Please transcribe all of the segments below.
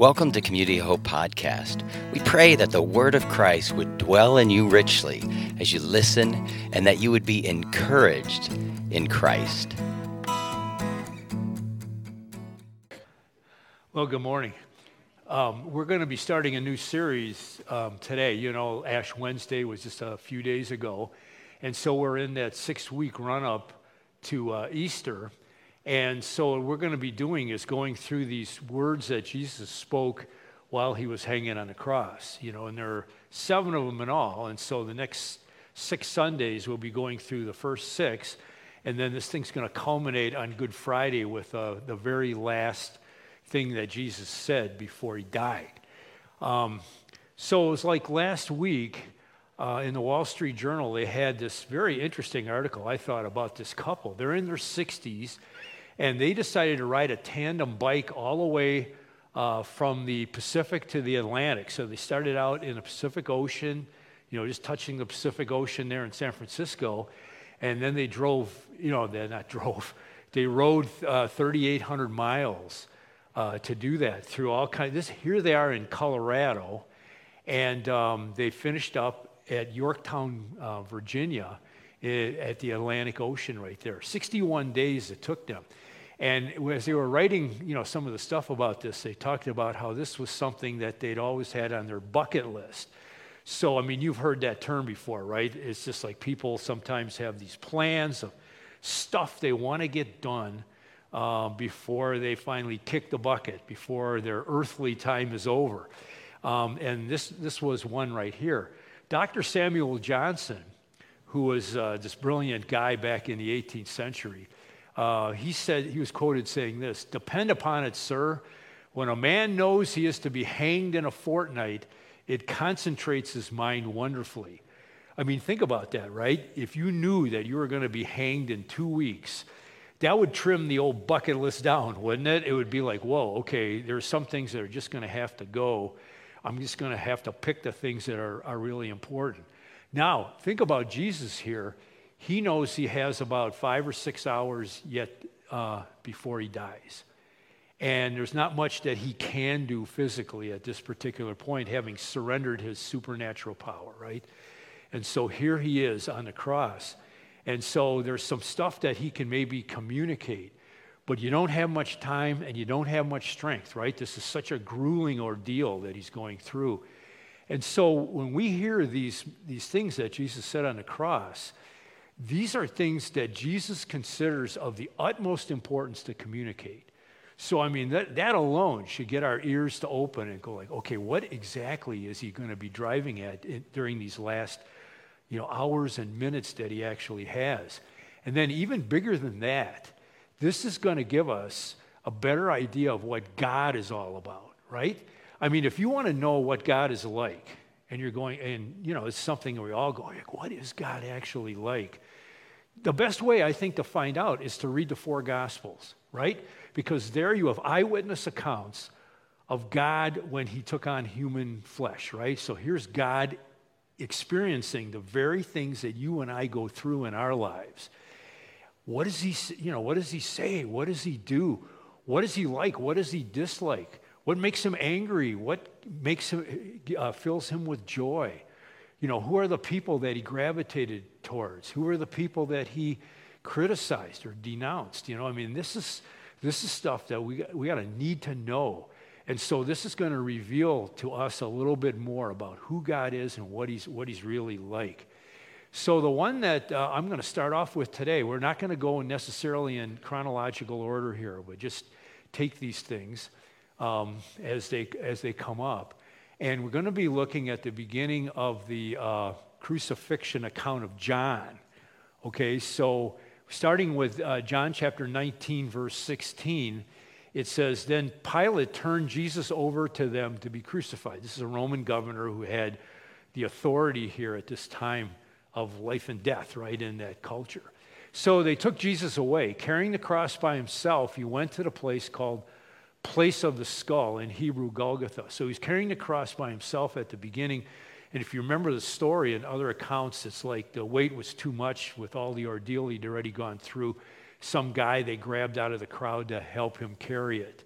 Welcome to Community Hope Podcast. We pray that the Word of Christ would dwell in you richly as you listen and that you would be encouraged in Christ. Well, good morning. Um, we're going to be starting a new series um, today. You know, Ash Wednesday was just a few days ago. And so we're in that six week run up to uh, Easter. And so, what we're going to be doing is going through these words that Jesus spoke while he was hanging on the cross, you know, and there are seven of them in all. And so, the next six Sundays, we'll be going through the first six. And then this thing's going to culminate on Good Friday with uh, the very last thing that Jesus said before he died. Um, so, it was like last week. Uh, in the Wall Street Journal, they had this very interesting article, I thought, about this couple. They're in their 60s, and they decided to ride a tandem bike all the way uh, from the Pacific to the Atlantic. So they started out in the Pacific Ocean, you know, just touching the Pacific Ocean there in San Francisco, and then they drove, you know, they not drove, they rode uh, 3,800 miles uh, to do that through all kinds. This here they are in Colorado, and um, they finished up at Yorktown, uh, Virginia, at the Atlantic Ocean right there. 61 days it took them. And as they were writing, you know, some of the stuff about this, they talked about how this was something that they'd always had on their bucket list. So, I mean, you've heard that term before, right? It's just like people sometimes have these plans of stuff they want to get done uh, before they finally kick the bucket, before their earthly time is over. Um, and this, this was one right here. Dr. Samuel Johnson, who was uh, this brilliant guy back in the 18th century, uh, he said, he was quoted saying this Depend upon it, sir, when a man knows he is to be hanged in a fortnight, it concentrates his mind wonderfully. I mean, think about that, right? If you knew that you were going to be hanged in two weeks, that would trim the old bucket list down, wouldn't it? It would be like, whoa, okay, there's some things that are just going to have to go. I'm just going to have to pick the things that are, are really important. Now, think about Jesus here he knows he has about five or six hours yet uh, before he dies. And there's not much that he can do physically at this particular point, having surrendered his supernatural power, right? And so here he is on the cross. And so there's some stuff that he can maybe communicate, but you don't have much time and you don't have much strength, right? This is such a grueling ordeal that he's going through. And so when we hear these, these things that Jesus said on the cross, these are things that Jesus considers of the utmost importance to communicate. So, I mean, that, that alone should get our ears to open and go like, okay, what exactly is he going to be driving at in, during these last, you know, hours and minutes that he actually has? And then even bigger than that, this is going to give us a better idea of what God is all about, right? I mean, if you want to know what God is like, and you're going, and you know, it's something we all go, like, what is God actually like? The best way, I think, to find out is to read the four Gospels, right? Because there you have eyewitness accounts of God when he took on human flesh, right? So here's God experiencing the very things that you and I go through in our lives. What does he, you know, what does he say? What does he do? What is he like? What does he dislike? What makes him angry? What makes him, uh, fills him with joy? You know, who are the people that he gravitated towards? Who are the people that he criticized or denounced? You know, I mean, this is, this is stuff that we, we got to need to know. And so this is going to reveal to us a little bit more about who God is and what he's, what he's really like. So, the one that uh, I'm going to start off with today, we're not going to go necessarily in chronological order here, but just take these things um, as, they, as they come up. And we're going to be looking at the beginning of the uh, crucifixion account of John. Okay, so starting with uh, John chapter 19, verse 16, it says, Then Pilate turned Jesus over to them to be crucified. This is a Roman governor who had the authority here at this time of life and death, right, in that culture. So they took Jesus away. Carrying the cross by himself, he went to the place called place of the skull, in Hebrew, Golgotha. So he's carrying the cross by himself at the beginning. And if you remember the story in other accounts, it's like the weight was too much with all the ordeal he'd already gone through. Some guy they grabbed out of the crowd to help him carry it.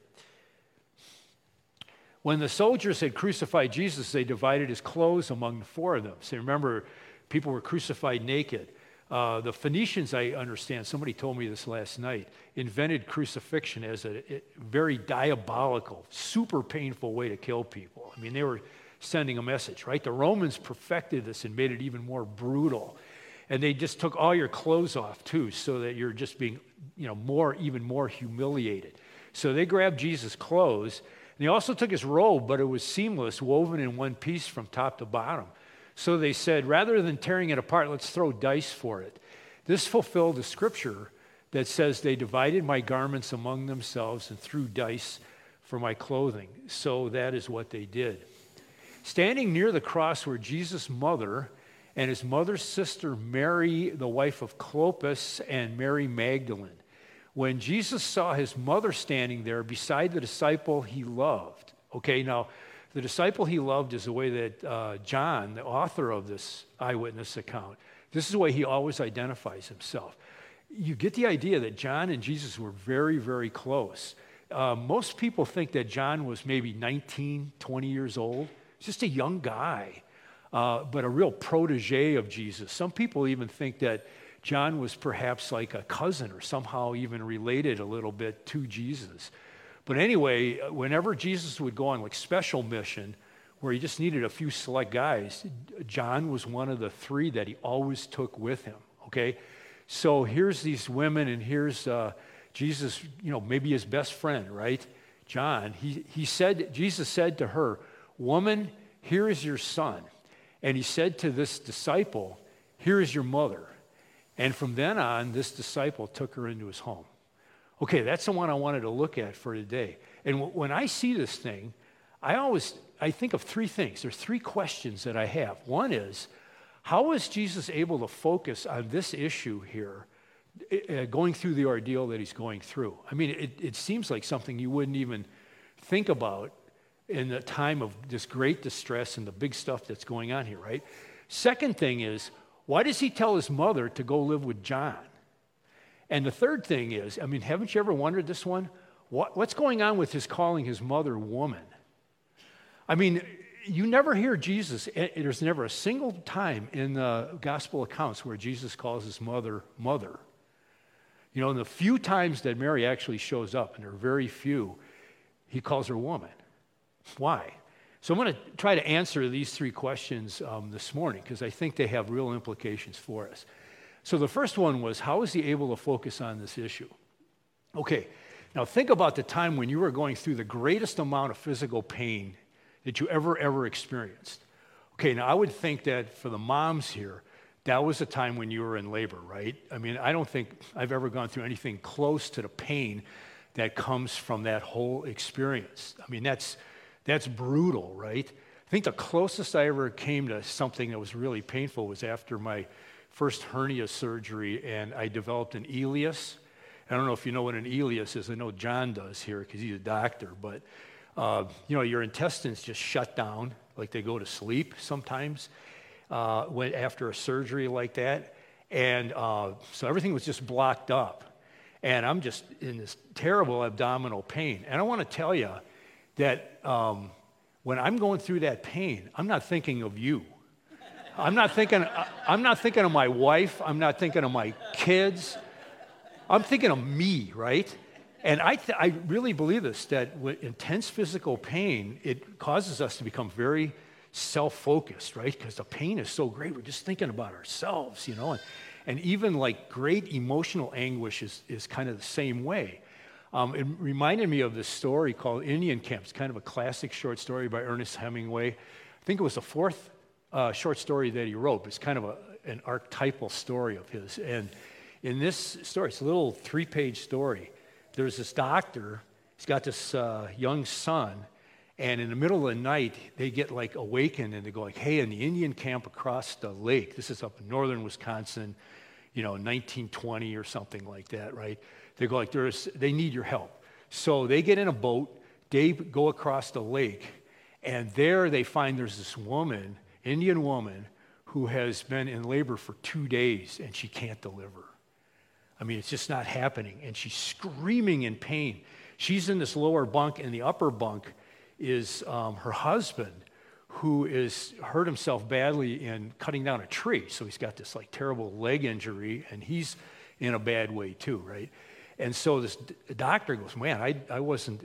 When the soldiers had crucified Jesus, they divided his clothes among the four of them. So remember, people were crucified naked. Uh, the Phoenicians, I understand, somebody told me this last night, invented crucifixion as a, a, very diabolical, super painful way to kill people. I mean, they were sending a message, right? The Romans perfected this and made it even more brutal. And they just took all your clothes off, too, so that you're just being, you know, more, even more humiliated. So they grabbed Jesus' clothes, and they also took his robe, but it was seamless, woven in one piece from top to bottom. So they said, rather than tearing it apart, let's throw dice for it. This fulfilled the scripture that says, They divided my garments among themselves and threw dice for my clothing. So that is what they did. Standing near the cross were Jesus' mother and his mother's sister, Mary, the wife of Clopas, and Mary Magdalene. When Jesus saw his mother standing there beside the disciple he loved, okay, now the disciple he loved is the way that uh, John, the author of this eyewitness account, this is the way he always identifies himself. You get the idea that John and Jesus were very, very close. Uh, most people think that John was maybe 19, 20 years old, just a young guy, uh, but a real protege of Jesus. Some people even think that John was perhaps like a cousin or somehow even related a little bit to Jesus. But anyway, whenever Jesus would go on like special mission, where he just needed a few select guys, John was one of the three that he always took with him. Okay, so here's these women, and here's uh, Jesus. You know, maybe his best friend, right? John. He he said Jesus said to her, "Woman, here is your son," and he said to this disciple, "Here is your mother." And from then on, this disciple took her into his home. Okay, that's the one I wanted to look at for today. And w- when I see this thing, I always I think of three things. There's three questions that I have. One is, how was Jesus able to focus on this issue here, uh, going through the ordeal that he's going through? I mean, it, it seems like something you wouldn't even think about in the time of this great distress and the big stuff that's going on here, right? Second thing is, why does he tell his mother to go live with John? And the third thing is, I mean, haven't you ever wondered this one? What, what's going on with his calling his mother woman? I mean, you never hear Jesus, eh, there's never a single time in the gospel accounts where Jesus calls his mother mother. You know, in the few times that Mary actually shows up, and there are very few, he calls her woman. Why? So I'm going to try to answer these three questions um, this morning because I think they have real implications for us. So the first one was how was he able to focus on this issue? Okay, now think about the time when you were going through the greatest amount of physical pain that you ever, ever experienced. Okay, now I would think that for the moms here, that was a time when you were in labor, right? I mean, I don't think I've ever gone through anything close to the pain that comes from that whole experience. I mean, that's, that's brutal, right? I think the closest I ever came to something that was really painful was after my first hernia surgery, and I developed an ileus. I don't know if you know what an ileus is. I know John does here because he's a doctor, but uh, you know your intestines just shut down, like they go to sleep sometimes uh, when, after a surgery like that, and uh, so everything was just blocked up, and I'm just in this terrible abdominal pain. And I want to tell you that um, when I'm going through that pain, I'm not thinking of you. I'm not thinking, I'm not thinking of my wife. I'm not thinking of my kids. I'm thinking of me, right? And I, th- I really believe this that with intense physical pain, it causes us to become very self focused, right? Because the pain is so great. We're just thinking about ourselves, you know? And, and even like great emotional anguish is, is kind of the same way. Um, it reminded me of this story called Indian Camps, kind of a classic short story by Ernest Hemingway. I think it was the fourth uh, short story that he wrote. It's kind of a, an archetypal story of his. And in this story, it's a little three page story. There's this doctor, he's got this uh, young son, and in the middle of the night, they get like awakened and they go like, hey, in the Indian camp across the lake, this is up in northern Wisconsin, you know, 1920 or something like that, right? They go like, There's, they need your help. So they get in a boat, they go across the lake, and there they find there's this woman Indian woman who has been in labor for two days and she can't deliver. I mean, it's just not happening. And she's screaming in pain. She's in this lower bunk, and the upper bunk is um, her husband who is hurt himself badly in cutting down a tree. So he's got this like terrible leg injury and he's in a bad way too, right? And so this doctor goes, Man, I, I wasn't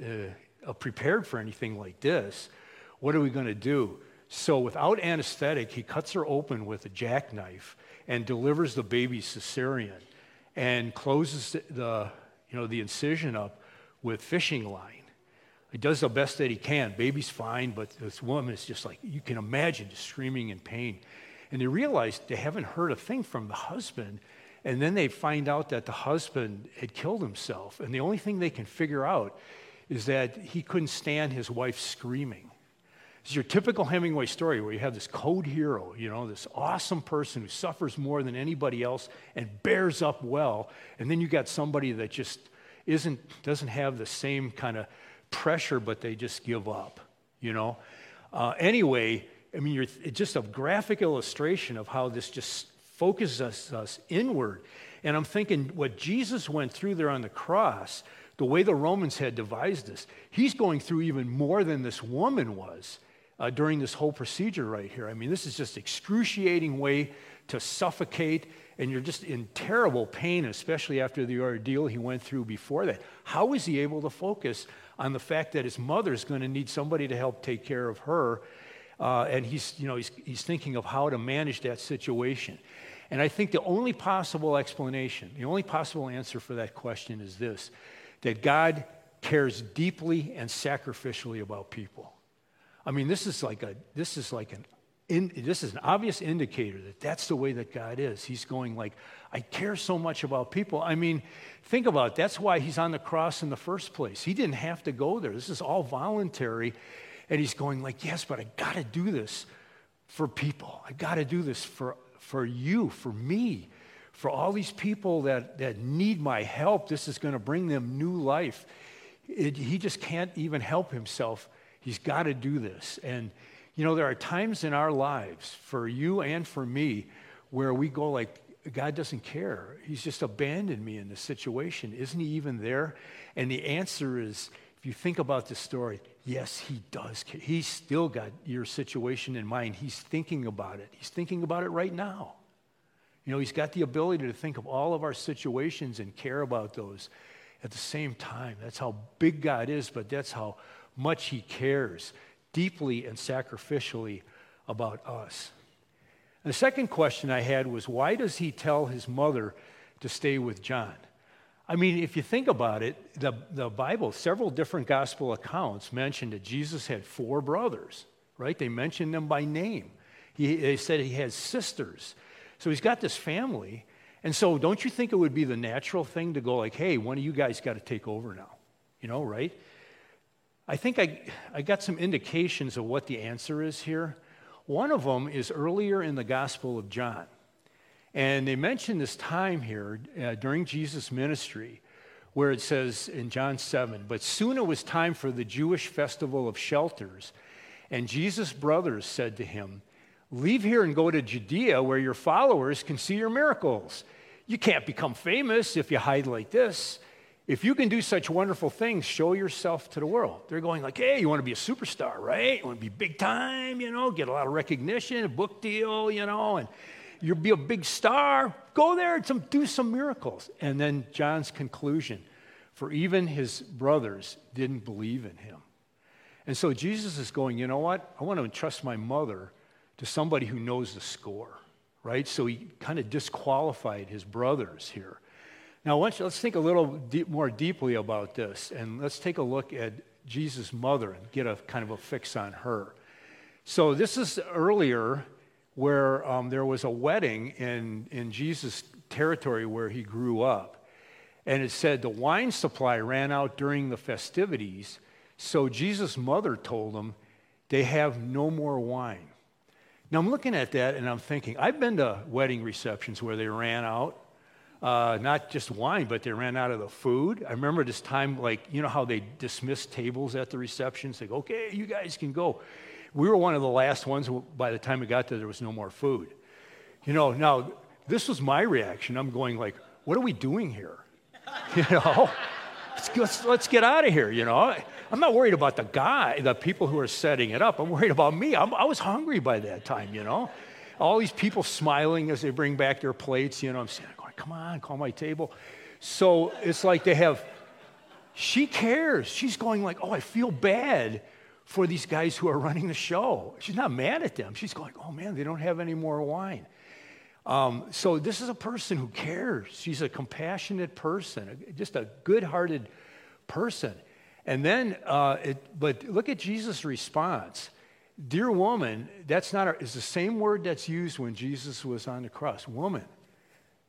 uh, prepared for anything like this. What are we going to do? So without anesthetic, he cuts her open with a jackknife and delivers the baby cesarean and closes the, you know, the incision up with fishing line. He does the best that he can. Baby's fine, but this woman is just like, you can imagine, just screaming in pain. And they realize they haven't heard a thing from the husband. And then they find out that the husband had killed himself. And the only thing they can figure out is that he couldn't stand his wife screaming. It's your typical Hemingway story where you have this code hero, you know, this awesome person who suffers more than anybody else and bears up well. And then you got somebody that just isn't, doesn't have the same kind of pressure, but they just give up, you know? Uh, anyway, I mean, it's just a graphic illustration of how this just focuses us inward. And I'm thinking what Jesus went through there on the cross, the way the Romans had devised this, he's going through even more than this woman was uh, during this whole procedure right here. I mean, this is just excruciating way to suffocate, and you're just in terrible pain, especially after the ordeal he went through before that. How is he able to focus on the fact that his mother's going to need somebody to help take care of her. Uh, and he's, you know, he's, he's thinking of how to manage that situation. And I think the only possible explanation, the only possible answer for that question is this that God cares deeply and sacrificially about people. I mean, this is like, a, this is like an in, this is an obvious indicator that that's the way that God is. He's going like, I care so much about people. I mean, think about it. That's why he's on the cross in the first place. He didn't have to go there. This is all voluntary. And he's going like, yes, but I got to do this for people. I got to do this for, for you, for me, for all these people that, that need my help. This is going to bring them new life. It, he just can't even help himself. He's got to do this. And you know, there are times in our lives, for you and for me, where we go like, God doesn't care. He's just abandoned me in this situation. Isn't he even there? And the answer is, if you think about the story, yes, he does care. He's still got your situation in mind. He's thinking about it. He's thinking about it right now. You know, he's got the ability to think of all of our situations and care about those at the same time. That's how big God is, but that's how much he cares deeply and sacrificially about us. The second question I had was why does he tell his mother to stay with John? I mean, if you think about it, the, the Bible, several different gospel accounts mentioned that Jesus had four brothers, right? They mentioned them by name. He, they said he has sisters. So he's got this family. And so don't you think it would be the natural thing to go like, hey, one of you guys got to take over now? You know, right? I think I, I got some indications of what the answer is here. One of them is earlier in the Gospel of John. And they mention this time here uh, during Jesus' ministry where it says in John 7 But soon it was time for the Jewish festival of shelters. And Jesus' brothers said to him, Leave here and go to Judea where your followers can see your miracles. You can't become famous if you hide like this. If you can do such wonderful things, show yourself to the world. They're going like, hey, you want to be a superstar, right? You want to be big time, you know, get a lot of recognition, a book deal, you know, and you'll be a big star. Go there and some, do some miracles. And then John's conclusion for even his brothers didn't believe in him. And so Jesus is going, you know what? I want to entrust my mother to somebody who knows the score, right? So he kind of disqualified his brothers here. Now, let's think a little deep, more deeply about this, and let's take a look at Jesus' mother and get a kind of a fix on her. So, this is earlier where um, there was a wedding in, in Jesus' territory where he grew up. And it said the wine supply ran out during the festivities, so Jesus' mother told him they have no more wine. Now, I'm looking at that and I'm thinking, I've been to wedding receptions where they ran out uh, not just wine, but they ran out of the food. I remember this time, like, you know how they dismissed tables at the receptions? They go, okay, you guys can go. We were one of the last ones. By the time we got there, there was no more food. You know, now, this was my reaction. I'm going like, what are we doing here? You know? let's, let's, let's get out of here, you know. I'm not worried about the guy, the people who are setting it up. I'm worried about me. I'm, I was hungry by that time, you know. All these people smiling as they bring back their plates, you know. I'm saying, come on, call my table. So it's like they have, she cares. She's going like, oh, I feel bad for these guys who are running the show. She's not mad at them. She's going, oh man, they don't have any more wine. Um, so this is a person who cares. She's a compassionate person, just a good-hearted person. And then, uh, it, but look at Jesus' response. Dear woman, that's not our, is the same word that's used when Jesus was on the cross. Woman,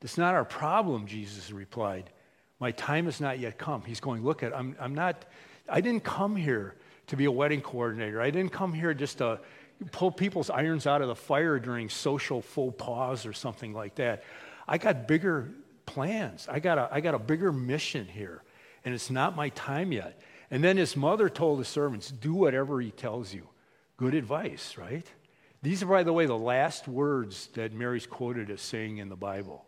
that's not our problem, Jesus replied. My time has not yet come. He's going, look at, I'm, I'm not, I didn't come here to be a wedding coordinator. I didn't come here just to pull people's irons out of the fire during social faux pas or something like that. I got bigger plans. I got a, I got a bigger mission here, and it's not my time yet. And then his mother told the servants, Do whatever he tells you. Good advice, right? These are, by the way, the last words that Mary's quoted as saying in the Bible.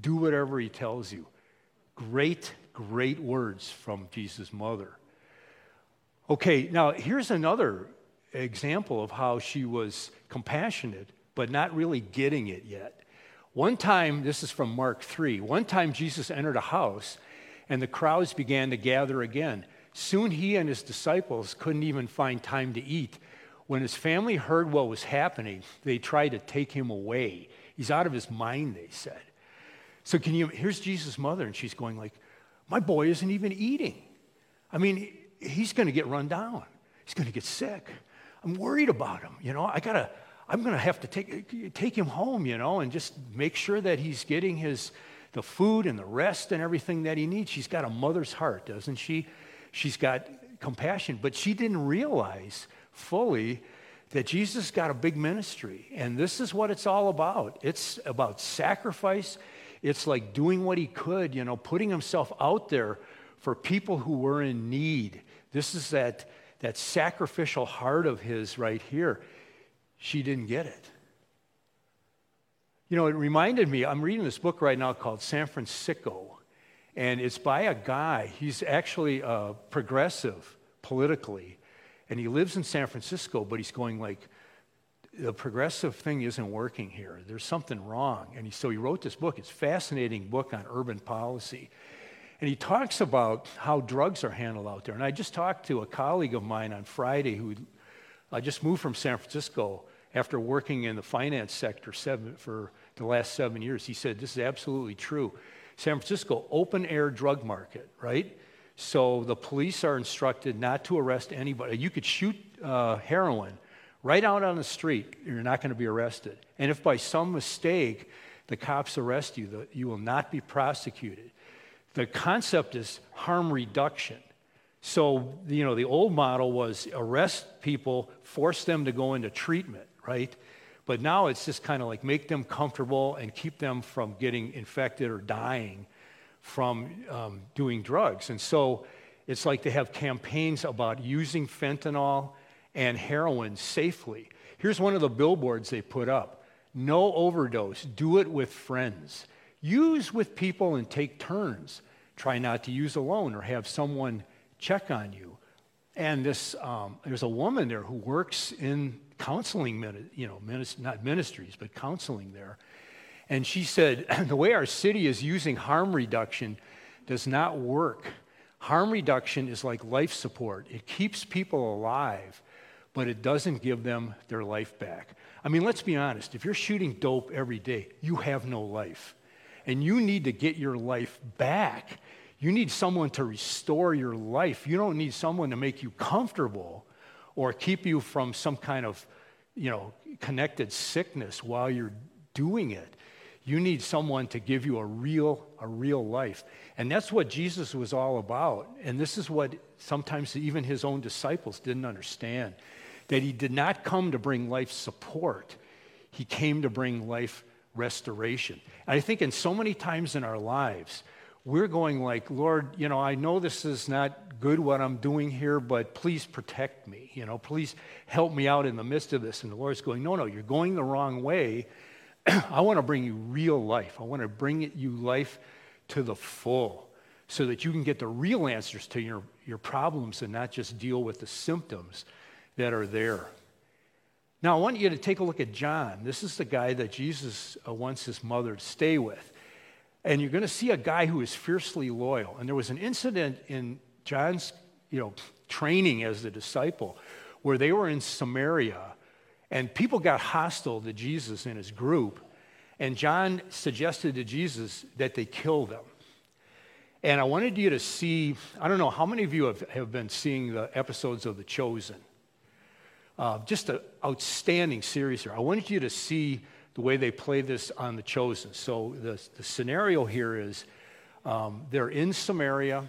Do whatever he tells you. Great, great words from Jesus' mother. Okay, now here's another example of how she was compassionate, but not really getting it yet. One time, this is from Mark 3, one time Jesus entered a house and the crowds began to gather again. Soon he and his disciples couldn't even find time to eat. When his family heard what was happening, they tried to take him away. He's out of his mind, they said. So can you here's Jesus' mother, and she's going like, My boy isn't even eating. I mean, he's going to get run down. He's going to get sick. I'm worried about him. You know, I got to, I'm going to have to take, take him home, you know, and just make sure that he's getting his, the food and the rest and everything that he needs. She's got a mother's heart, doesn't she? She's got compassion, but she didn't realize fully that Jesus got a big ministry. And this is what it's all about. It's about sacrifice. It's like doing what he could, you know, putting himself out there for people who were in need. This is that, that sacrificial heart of his right here. She didn't get it. You know, it reminded me, I'm reading this book right now called San Fransicko, and it's by a guy. He's actually uh, progressive politically, and he lives in San Francisco, but he's going like, the progressive thing isn't working here. There's something wrong. And he, so he wrote this book. It's a fascinating book on urban policy. And he talks about how drugs are handled out there. And I just talked to a colleague of mine on Friday who I just moved from San Francisco after working in the finance sector seven, for the last seven years. He said, This is absolutely true. San Francisco, open air drug market, right? So the police are instructed not to arrest anybody. You could shoot uh, heroin right out on the street, you're not going to be arrested. And if by some mistake the cops arrest you, you will not be prosecuted the concept is harm reduction. So, you know, the old model was arrest people, force them to go into treatment, right? But now it's just kind of like make them comfortable and keep them from getting infected or dying from um, doing drugs. And so it's like they have campaigns about using fentanyl and heroin safely. Here's one of the billboards they put up no overdose, do it with friends. Use with people and take turns. Try not to use alone or have someone check on you. And this, um, there's a woman there who works in counseling, you know, not ministries, but counseling there. And she said, the way our city is using harm reduction does not work. Harm reduction is like life support, it keeps people alive, but it doesn't give them their life back. I mean, let's be honest if you're shooting dope every day, you have no life. And you need to get your life back. You need someone to restore your life. You don't need someone to make you comfortable or keep you from some kind of, you know, connected sickness while you're doing it. You need someone to give you a real, a real life. And that's what Jesus was all about. And this is what sometimes even his own disciples didn't understand that he did not come to bring life support, he came to bring life restoration. And I think in so many times in our lives, we're going like, Lord, you know, I know this is not good what I'm doing here, but please protect me. You know, please help me out in the midst of this. And the Lord's going, no, no, you're going the wrong way. I want to bring you real life. I want to bring you life to the full. so that you can get the real answers to your, your problems and not just deal with the symptoms that are there. Now, I want you to take a look at John. This is the guy that Jesus uh, wants his mother to stay with. And you're going to see a guy who is fiercely loyal. And there was an incident in John's you know, training as a disciple where they were in Samaria and people got hostile to Jesus and his group. And John suggested to Jesus that they kill them. And I wanted you to see, I don't know, how many of you have, have been seeing the episodes of The Chosen? Uh, just an outstanding series here. I wanted you to see the way they play this on The Chosen. So the, the scenario here is um, they're in Samaria.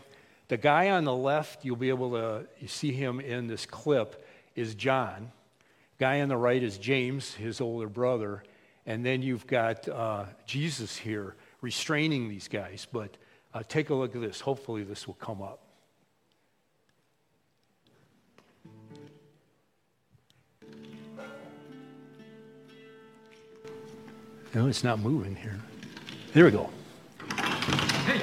The guy on the left, you'll be able to you see him in this clip, is John. Guy on the right is James, his older brother. And then you've got uh, Jesus here restraining these guys. But uh, take a look at this. Hopefully, this will come up. No, it's not moving here. There we go. Hey,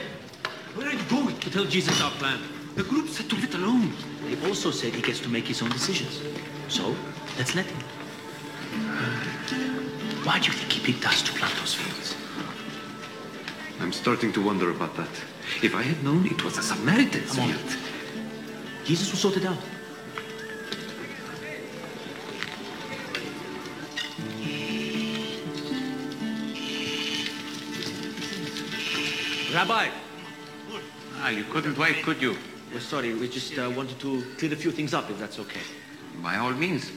where are you going? To tell Jesus our plan. The group said to let alone. They also said he gets to make his own decisions. So, let's let him. Why do you think he picked us to plant those fields? I'm starting to wonder about that. If I had known it was a Samaritan's Come on. field. Jesus will sort it out. Rabbi, Ah, you couldn't wait, could you? we're sorry. We just uh, wanted to clear a few things up, if that's okay. By all means.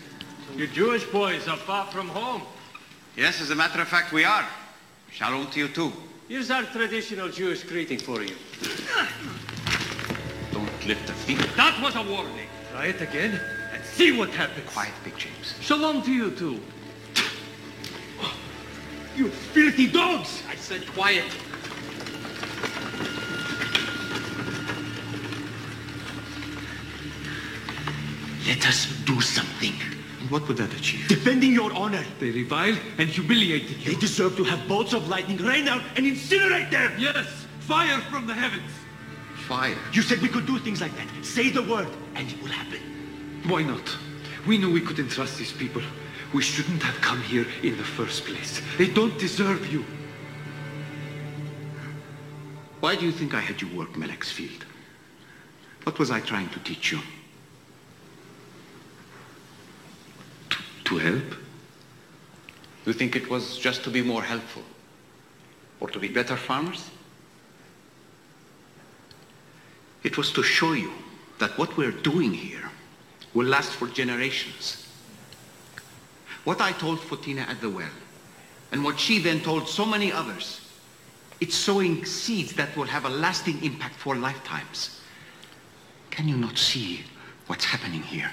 You Jewish boys are far from home. Yes, as a matter of fact, we are. Shalom to you too. Here's our traditional Jewish greeting for you. Don't lift a finger. That was a warning. Try it again and see what happens. Quiet, Big James. Shalom to you too. You filthy dogs! I said quiet. Let us do something. What would that achieve? Defending your honor. They revile and humiliate you. They deserve to have bolts of lightning rain down and incinerate them. Yes, fire from the heavens. Fire. You said we could do things like that. Say the word, and it will happen. Why not? We knew we couldn't trust these people. We shouldn't have come here in the first place. They don't deserve you. Why do you think I had you work Melek's field? What was I trying to teach you? To, help? You think it was just to be more helpful? Or to be better farmers? It was to show you that what we're doing here will last for generations. What I told Photina at the well, and what she then told so many others, it's sowing seeds that will have a lasting impact for lifetimes. Can you not see what's happening here?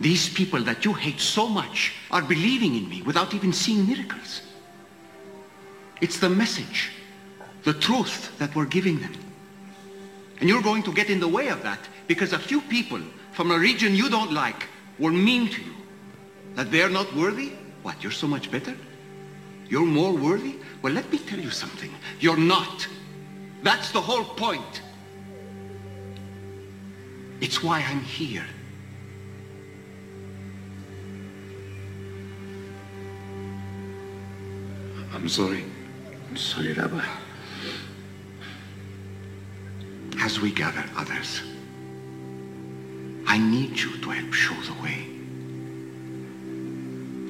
These people that you hate so much are believing in me without even seeing miracles. It's the message, the truth that we're giving them. And you're going to get in the way of that because a few people from a region you don't like were mean to you. That they're not worthy? What, you're so much better? You're more worthy? Well, let me tell you something. You're not. That's the whole point. It's why I'm here. I'm sorry. I'm sorry, Rabbi. As we gather others, I need you to help show the way.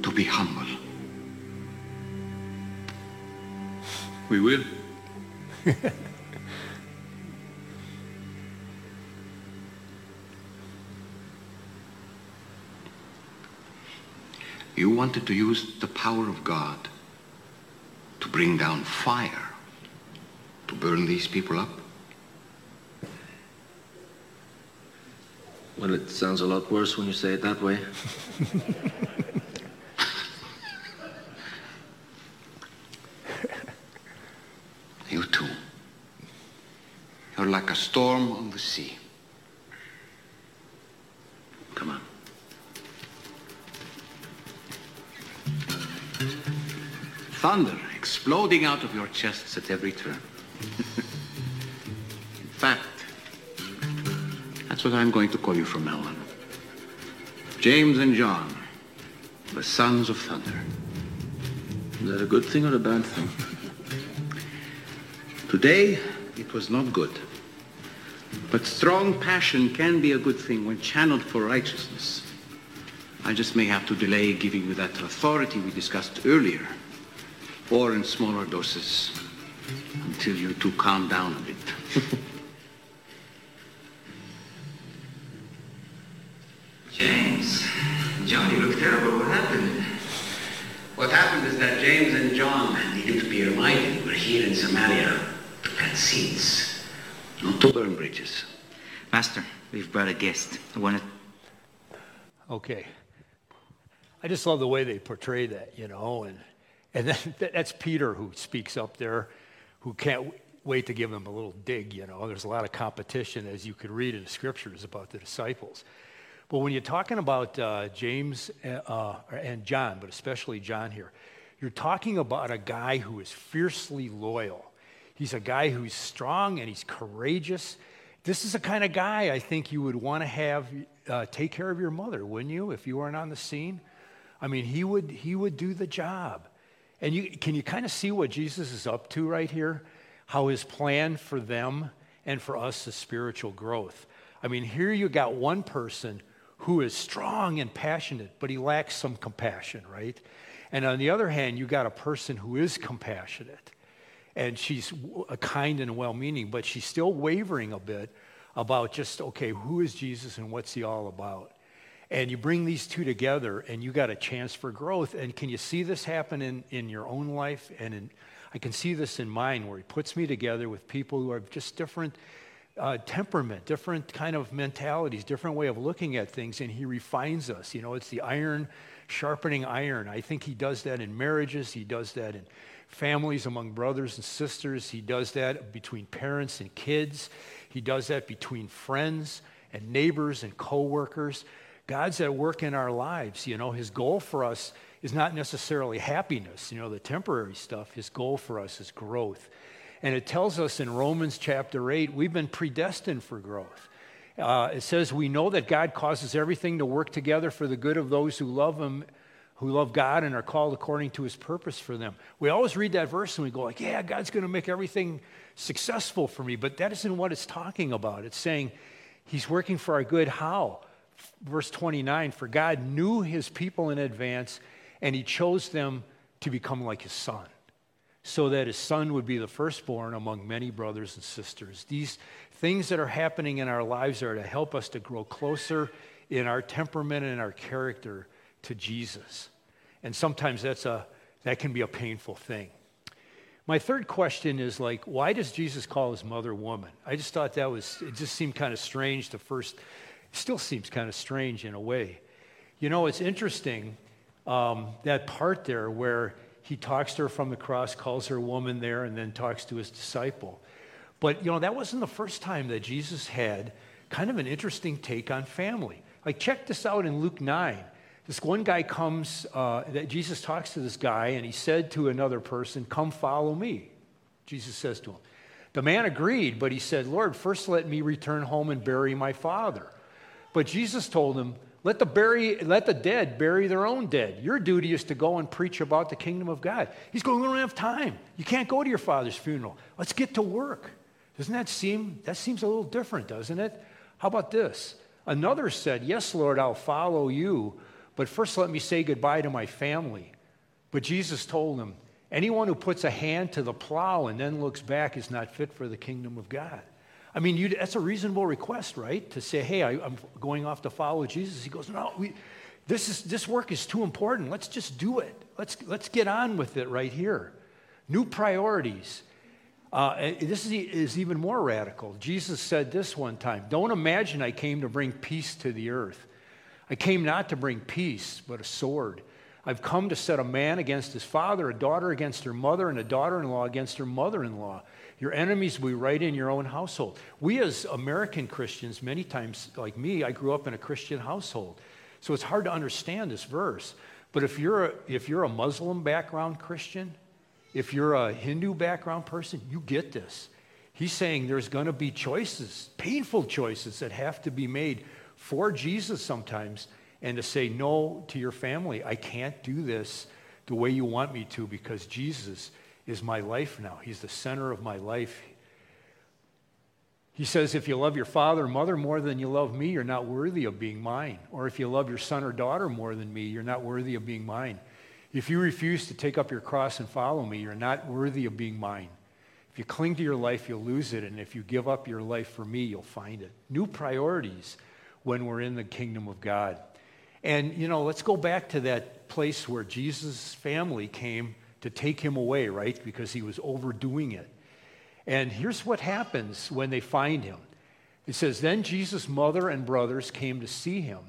To be humble. We will. You wanted to use the power of God to bring down fire to burn these people up? Well, it sounds a lot worse when you say it that way. You too. You're like a storm on the sea. Come on. Thunder exploding out of your chests at every turn. In fact, that's what I'm going to call you from now on. James and John, the sons of thunder. Is that a good thing or a bad thing? Today, it was not good. But strong passion can be a good thing when channeled for righteousness. I just may have to delay giving you that authority we discussed earlier or in smaller doses, until you two calm down a bit. James, John, you look terrible. What happened? What happened is that James and John needed to be reminded we're here in Samaria to plant seeds, not to burn bridges. Master, we've brought a guest. I want to... Okay. I just love the way they portray that, you know, and and then that's Peter who speaks up there, who can't wait to give him a little dig, you know. There's a lot of competition, as you could read in the scriptures, about the disciples. But when you're talking about uh, James uh, and John, but especially John here, you're talking about a guy who is fiercely loyal. He's a guy who's strong and he's courageous. This is the kind of guy I think you would want to have uh, take care of your mother, wouldn't you, if you weren't on the scene? I mean, he would, he would do the job. And you, can you kind of see what Jesus is up to right here? How his plan for them and for us is spiritual growth. I mean, here you got one person who is strong and passionate, but he lacks some compassion, right? And on the other hand, you got a person who is compassionate and she's kind and well meaning, but she's still wavering a bit about just, okay, who is Jesus and what's he all about? And you bring these two together and you got a chance for growth. And can you see this happen in, in your own life? And in, I can see this in mine where he puts me together with people who are just different uh, temperament, different kind of mentalities, different way of looking at things, and he refines us. You know, it's the iron sharpening iron. I think he does that in marriages, he does that in families among brothers and sisters, he does that between parents and kids, he does that between friends and neighbors and coworkers. God's at work in our lives. You know, his goal for us is not necessarily happiness, you know, the temporary stuff. His goal for us is growth. And it tells us in Romans chapter 8, we've been predestined for growth. Uh, it says, We know that God causes everything to work together for the good of those who love Him, who love God and are called according to His purpose for them. We always read that verse and we go, like, Yeah, God's going to make everything successful for me. But that isn't what it's talking about. It's saying He's working for our good. How? Verse 29 For God knew His people in advance and He chose them to become like His Son so that his son would be the firstborn among many brothers and sisters. These things that are happening in our lives are to help us to grow closer in our temperament and our character to Jesus. And sometimes that's a, that can be a painful thing. My third question is like, why does Jesus call his mother woman? I just thought that was, it just seemed kind of strange the first, still seems kind of strange in a way. You know, it's interesting, um, that part there where he talks to her from the cross, calls her woman there, and then talks to his disciple. But, you know, that wasn't the first time that Jesus had kind of an interesting take on family. Like, check this out in Luke 9. This one guy comes, uh, that Jesus talks to this guy, and he said to another person, Come follow me. Jesus says to him. The man agreed, but he said, Lord, first let me return home and bury my father. But Jesus told him, let the, bury, let the dead bury their own dead. Your duty is to go and preach about the kingdom of God. He's going, We don't have time. You can't go to your father's funeral. Let's get to work. Doesn't that seem, that seems a little different, doesn't it? How about this? Another said, Yes, Lord, I'll follow you, but first let me say goodbye to my family. But Jesus told him, Anyone who puts a hand to the plow and then looks back is not fit for the kingdom of God. I mean, you, that's a reasonable request, right? To say, hey, I, am going off to follow Jesus. He goes, no, we, this, is, this work is too important. Let's just do it. Let's, let's get on with it right here. New priorities. Uh, this is, is even more radical. Jesus said this one time Don't imagine I came to bring peace to the earth. I came not to bring peace, but a sword. I've come to set a man against his father, a daughter against her mother, and a daughter in law against her mother in law. Your enemies will be right in your own household. We, as American Christians, many times, like me, I grew up in a Christian household. So it's hard to understand this verse. But if you're a, if you're a Muslim background Christian, if you're a Hindu background person, you get this. He's saying there's going to be choices, painful choices that have to be made for Jesus sometimes, and to say no to your family. I can't do this the way you want me to because Jesus is my life now. He's the center of my life. He says, if you love your father or mother more than you love me, you're not worthy of being mine. Or if you love your son or daughter more than me, you're not worthy of being mine. If you refuse to take up your cross and follow me, you're not worthy of being mine. If you cling to your life, you'll lose it. And if you give up your life for me, you'll find it. New priorities when we're in the kingdom of God. And, you know, let's go back to that place where Jesus' family came to take him away, right? Because he was overdoing it. And here's what happens when they find him. It says, Then Jesus' mother and brothers came to see him.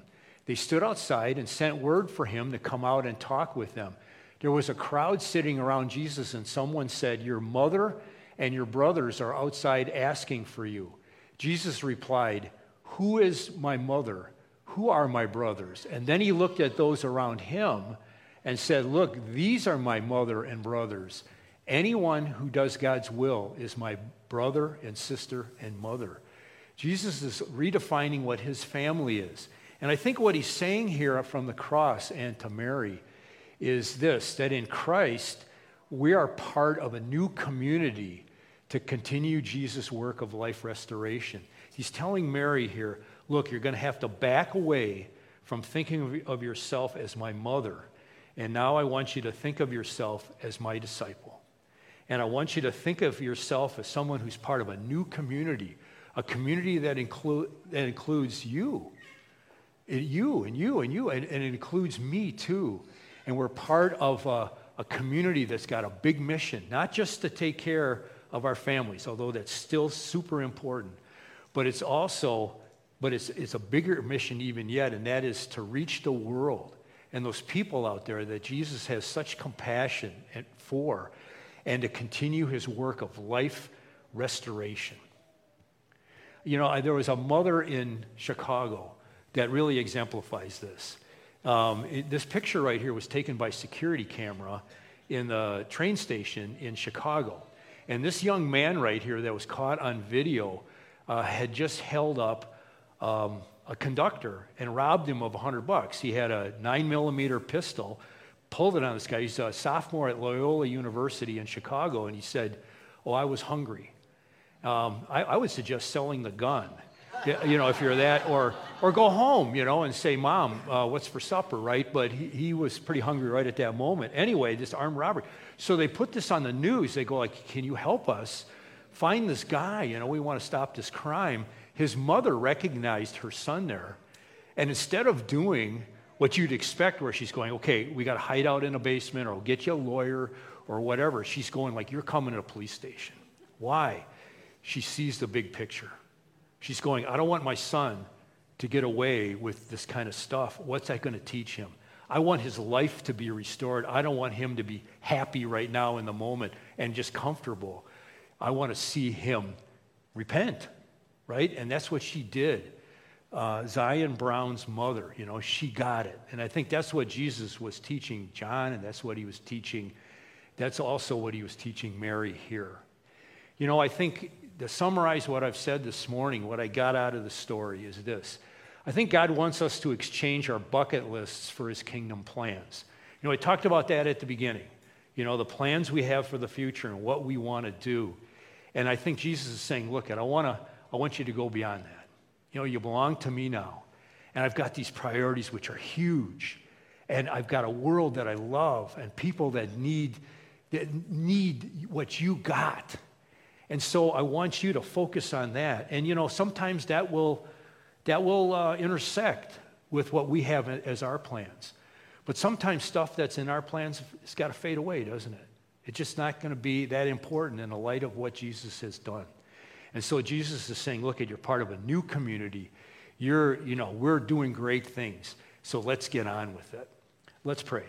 They stood outside and sent word for him to come out and talk with them. There was a crowd sitting around Jesus, and someone said, Your mother and your brothers are outside asking for you. Jesus replied, Who is my mother? Who are my brothers? And then he looked at those around him and said, Look, these are my mother and brothers. Anyone who does God's will is my brother and sister and mother. Jesus is redefining what his family is. And I think what he's saying here from the cross and to Mary is this that in Christ, we are part of a new community to continue Jesus' work of life restoration. He's telling Mary here look, you're going to have to back away from thinking of yourself as my mother. And now I want you to think of yourself as my disciple. And I want you to think of yourself as someone who's part of a new community, a community that, inclu- that includes you, and you and you and you, and, and, it includes me too. And we're part of a, a community that's got a big mission, not just to take care of our families, although that's still super important, but it's also, but it's, it's a bigger mission even yet, and that is to reach the world and those people out there that Jesus has such compassion for and to continue his work of life restoration. You know, there was a mother in Chicago that really exemplifies this. Um, it, this picture right here was taken by security camera in the train station in Chicago. And this young man right here that was caught on video uh, had just held up um, a conductor and robbed him of 100 bucks. He had a 9 millimeter pistol pulled it on this guy. He's a sophomore at Loyola University in Chicago, and he said, Oh, I was hungry. Um, I, I, would suggest selling the gun, you know, if you're that, or, or go home, you know, and say, Mom, uh, what's for supper, right? But he, he was pretty hungry right at that moment. Anyway, this armed robbery. So they put this on the news. They go, like, Can you help us find this guy? You know, we want to stop this crime. His mother recognized her son there. And instead of doing what you'd expect where she's going, okay, we got to hide out in a basement or we'll get you a lawyer or whatever. She's going like, you're coming to a police station. Why? She sees the big picture. She's going, I don't want my son to get away with this kind of stuff. What's that going to teach him? I want his life to be restored. I don't want him to be happy right now in the moment and just comfortable. I want to see him repent, right? And that's what she did uh, Zion Brown's mother. You know, she got it. And I think that's what Jesus was teaching John, and that's what he was teaching. That's also what he was teaching Mary here. You know, I think to summarize what I've said this morning, what I got out of the story is this. I think God wants us to exchange our bucket lists for his kingdom plans. You know, I talked about that at the beginning. You know, the plans we have for the future and what we want to do. And I think Jesus is saying, look, I want to I want you to go beyond that. You know, you belong to me now. And I've got these priorities which are huge. And I've got a world that I love and people that need, that need what you got. And so I want you to focus on that. And you know, sometimes that will, that will uh, intersect with what we have as our plans. But sometimes stuff that's in our plans has got to fade away, doesn't it? It's just not going to be that important in the light of what Jesus has done. And so Jesus is saying, look, you're part of a new community. You're, you know, we're doing great things. So let's get on with it. Let's pray.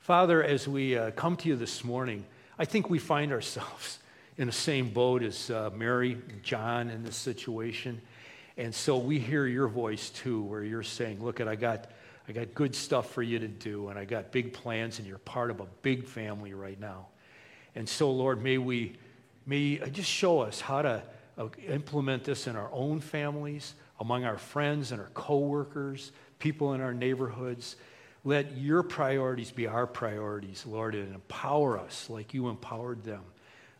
Father, as we uh, come to you this morning, I think we find ourselves in the same boat as uh, Mary and John in this situation. And so we hear your voice too, where you're saying, look, I got, I got good stuff for you to do, and I got big plans, and you're part of a big family right now. And so, Lord, may we May just show us how to implement this in our own families, among our friends and our coworkers, people in our neighborhoods. Let your priorities be our priorities, Lord, and empower us like you empowered them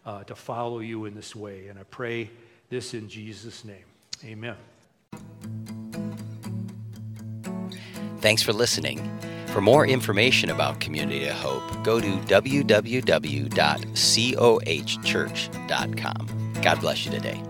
uh, to follow you in this way. And I pray this in Jesus' name. Amen. Thanks for listening. For more information about Community of Hope, go to www.cohchurch.com. God bless you today.